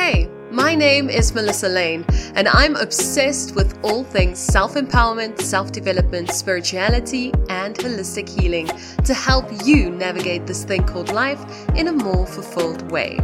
Hey, my name is Melissa Lainn, and I'm obsessed with all things self empowerment, self development, spirituality, and holistic healing to help you navigate this thing called life in a more fulfilled way.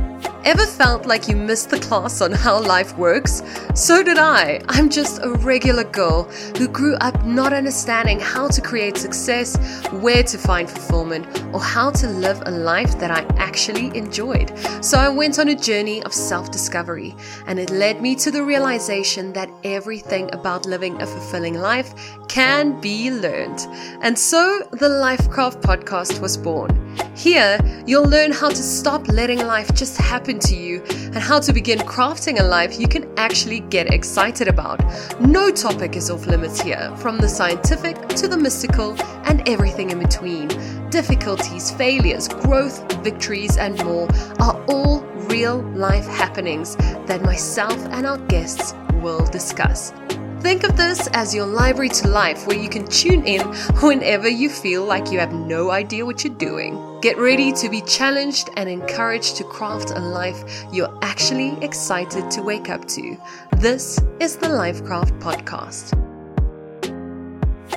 Ever felt like you missed the class on how life works? So did I. I'm just a regular girl who grew up not understanding how to create success, where to find fulfillment, or how to live a life that I actually enjoyed. So I went on a journey of self discovery, and it led me to the realization that everything about living a fulfilling life can be learned. And so the LifeKraft podcast was born. Here, you'll learn how to stop letting life just happen to you and how to begin crafting a life you can actually get excited about. No topic is off limits here, from the scientific to the mystical and everything in between. Difficulties, failures, growth, victories, and more are all real life happenings that myself and our guests will discuss. Think of this as your library to life where you can tune in whenever you feel like you have no idea what you're doing. Get ready to be challenged and encouraged to craft a life you're actually excited to wake up to. This is the LifeKraft Podcast.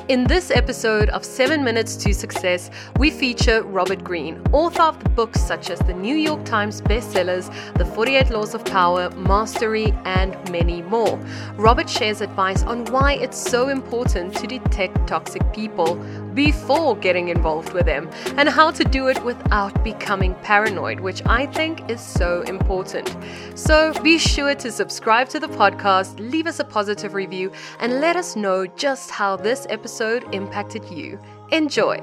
In this episode of 7 Minutes to Success, we feature Robert Greene, author of the books such as the New York Times bestsellers, The 48 Laws of Power, Mastery, and many more. Robert shares advice on why it's so important to detect toxic people before getting involved with them and how to do it without becoming paranoid, which I think is so important. So be sure to subscribe to the podcast, leave us a positive review, and let us know just how this episode impacted you. Enjoy.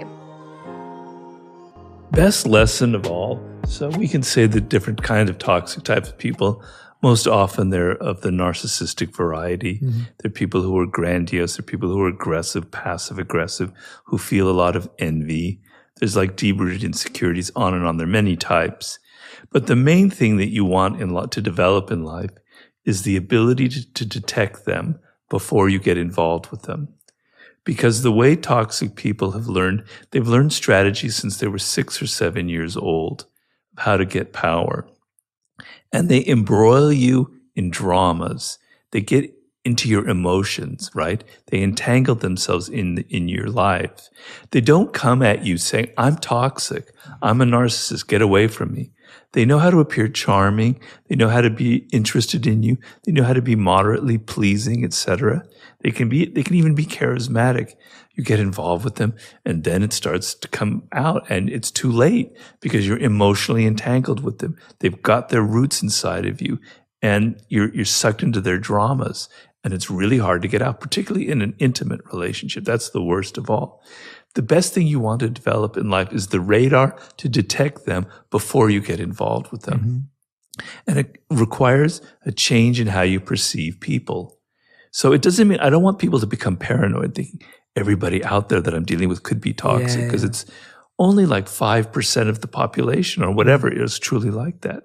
Best lesson of all. So we can say the different kind of toxic types of people. Most often they're of the narcissistic variety. Mm-hmm. They're people who are grandiose. They're people who are aggressive, passive aggressive, who feel a lot of envy. There's like deep-rooted insecurities on and on. There are many types. But the main thing that you want in to develop in life is the ability to, to detect them before you get involved with them because the way toxic people have learned, they've learned strategies since they were six or seven years old of how to get power. And they embroil you in dramas. They get into your emotions, right? They entangle themselves in, in your life. They don't come at you saying, I'm toxic. I'm a narcissist. Get away from me. They know how to appear charming. They know how to be interested in you. They know how to be moderately pleasing, etc. They can be, they can even be charismatic. You get involved with them and then it starts to come out and it's too late because you're emotionally entangled with them. They've got their roots inside of you and you're, you're sucked into their dramas and it's really hard to get out, particularly in an intimate relationship. That's the worst of all. The best thing you want to develop in life is the radar to detect them before you get involved with them. Mm-hmm. And it requires a change in how you perceive people. So it doesn't mean I don't want people to become paranoid thinking everybody out there that I'm dealing with could be toxic because yeah, yeah. it's only like 5% of the population or whatever is truly like that.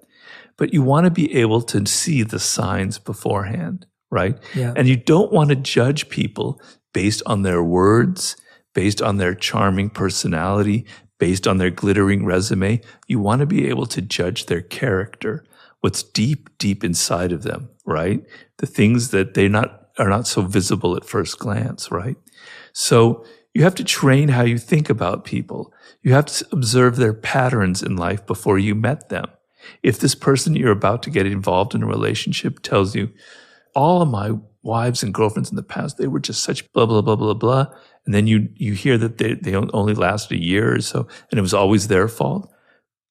But you want to be able to see the signs beforehand, right? Yeah. And you don't want to judge people based on their words, based on their charming personality, based on their glittering resume. You want to be able to judge their character, what's deep, deep inside of them, right? The things that they're not are not so visible at first glance, right? So you have to train how you think about people. You have to observe their patterns in life before you met them. If this person you're about to get involved in a relationship tells you, all of my wives and girlfriends in the past, they were just such blah, blah, blah, blah, blah. And then you, you hear that they, they only lasted a year or so and it was always their fault.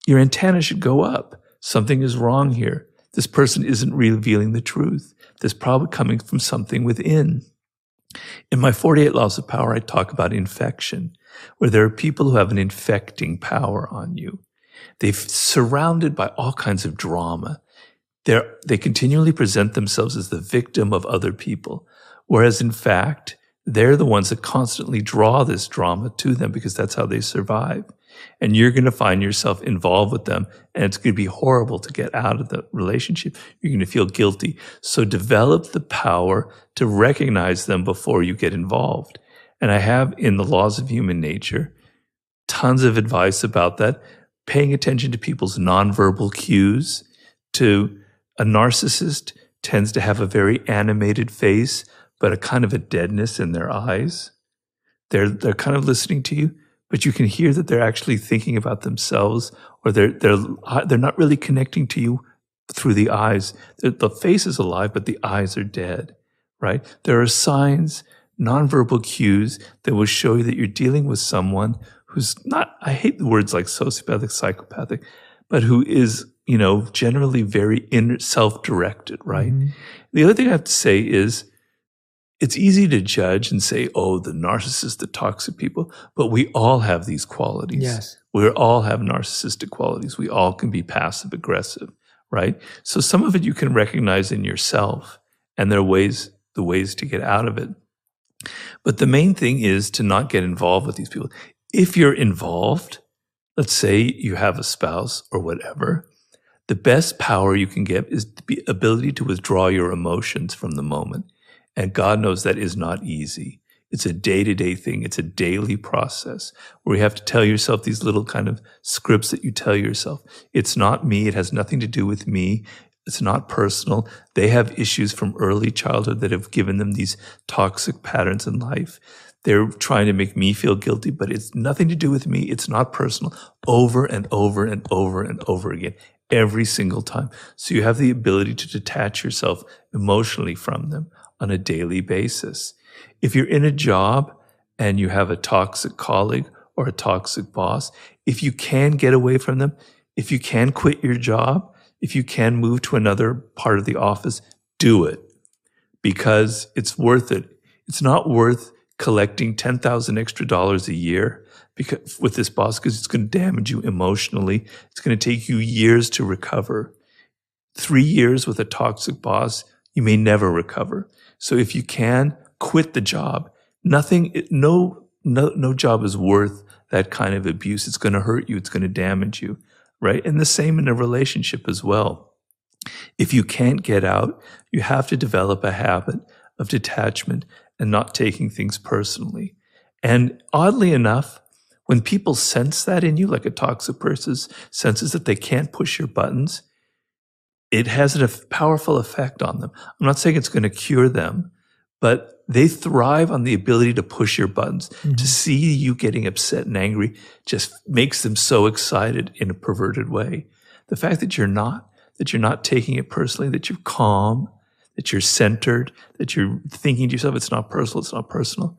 Your antenna should go up. Something is wrong here. This person isn't revealing the truth This probably coming from something within. In my 48 Laws of Power, I talk about infection, where there are people who have an infecting power on you. They've surrounded by all kinds of drama. They're, they continually present themselves as the victim of other people, whereas in fact, they're the ones that constantly draw this drama to them because that's how they survive and you're going to find yourself involved with them and it's going to be horrible to get out of the relationship. You're going to feel guilty. So develop the power to recognize them before you get involved. And I have in the laws of human nature tons of advice about that, paying attention to people's nonverbal cues, to A narcissist tends to have a very animated face, but a kind of a deadness in their eyes. They're, they're kind of listening to you, but you can hear that they're actually thinking about themselves or they're, they're, uh, they're not really connecting to you through the eyes. The, the face is alive, but the eyes are dead, right? There are signs, nonverbal cues that will show you that you're dealing with someone who's not, I hate the words like sociopathic, psychopathic, but who is, you know, generally very inner, self-directed, right? Mm-hmm. The other thing I have to say is it's easy to judge and say, oh, the narcissist, the toxic people, but we all have these qualities. Yes. We all have narcissistic qualities. We all can be passive aggressive, right? So some of it you can recognize in yourself and there are ways, the ways to get out of it. But the main thing is to not get involved with these people. If you're involved, let's say you have a spouse or whatever, the best power you can get is the ability to withdraw your emotions from the moment. And God knows that is not easy. It's a day to day thing. It's a daily process where you have to tell yourself these little kind of scripts that you tell yourself. It's not me. It has nothing to do with me. It's not personal. They have issues from early childhood that have given them these toxic patterns in life. They're trying to make me feel guilty, but it's nothing to do with me. It's not personal over and over and over and over again, every single time. So you have the ability to detach yourself emotionally from them on a daily basis. If you're in a job and you have a toxic colleague or a toxic boss, if you can get away from them, if you can quit your job, if you can move to another part of the office, do it because it's worth it. It's not worth collecting 10,000 extra dollars a year because with this boss because it's going to damage you emotionally. It's going to take you years to recover. 3 years with a toxic boss, you may never recover. So if you can quit the job, nothing no no no job is worth that kind of abuse. It's going to hurt you, it's going to damage you, right? And the same in a relationship as well. If you can't get out, you have to develop a habit of detachment and not taking things personally. And oddly enough, when people sense that in you, like a toxic person senses that they can't push your buttons, it has a powerful effect on them. I'm not saying it's going to cure them, but they thrive on the ability to push your buttons. Mm-hmm. To see you getting upset and angry just makes them so excited in a perverted way. The fact that you're not, that you're not taking it personally, that you're calm, that you're centered, that you're thinking to yourself, it's not personal, it's not personal,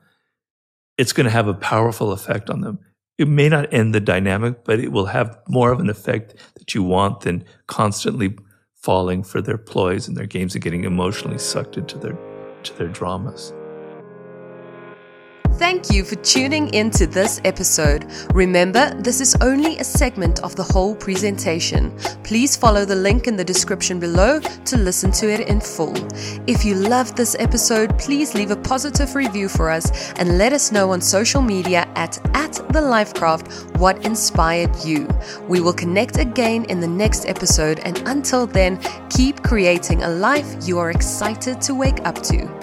it's going to have a powerful effect on them. It may not end the dynamic, but it will have more of an effect that you want than constantly falling for their ploys and their games and getting emotionally sucked into their to their dramas. Thank you for tuning in to this episode. Remember, this is only a segment of the whole presentation. Please follow the link in the description below to listen to it in full. If you loved this episode, please leave a positive review for us and let us know on social media at, at the LifeKraft what inspired you. We will connect again in the next episode, and until then, keep creating a life you are excited to wake up to.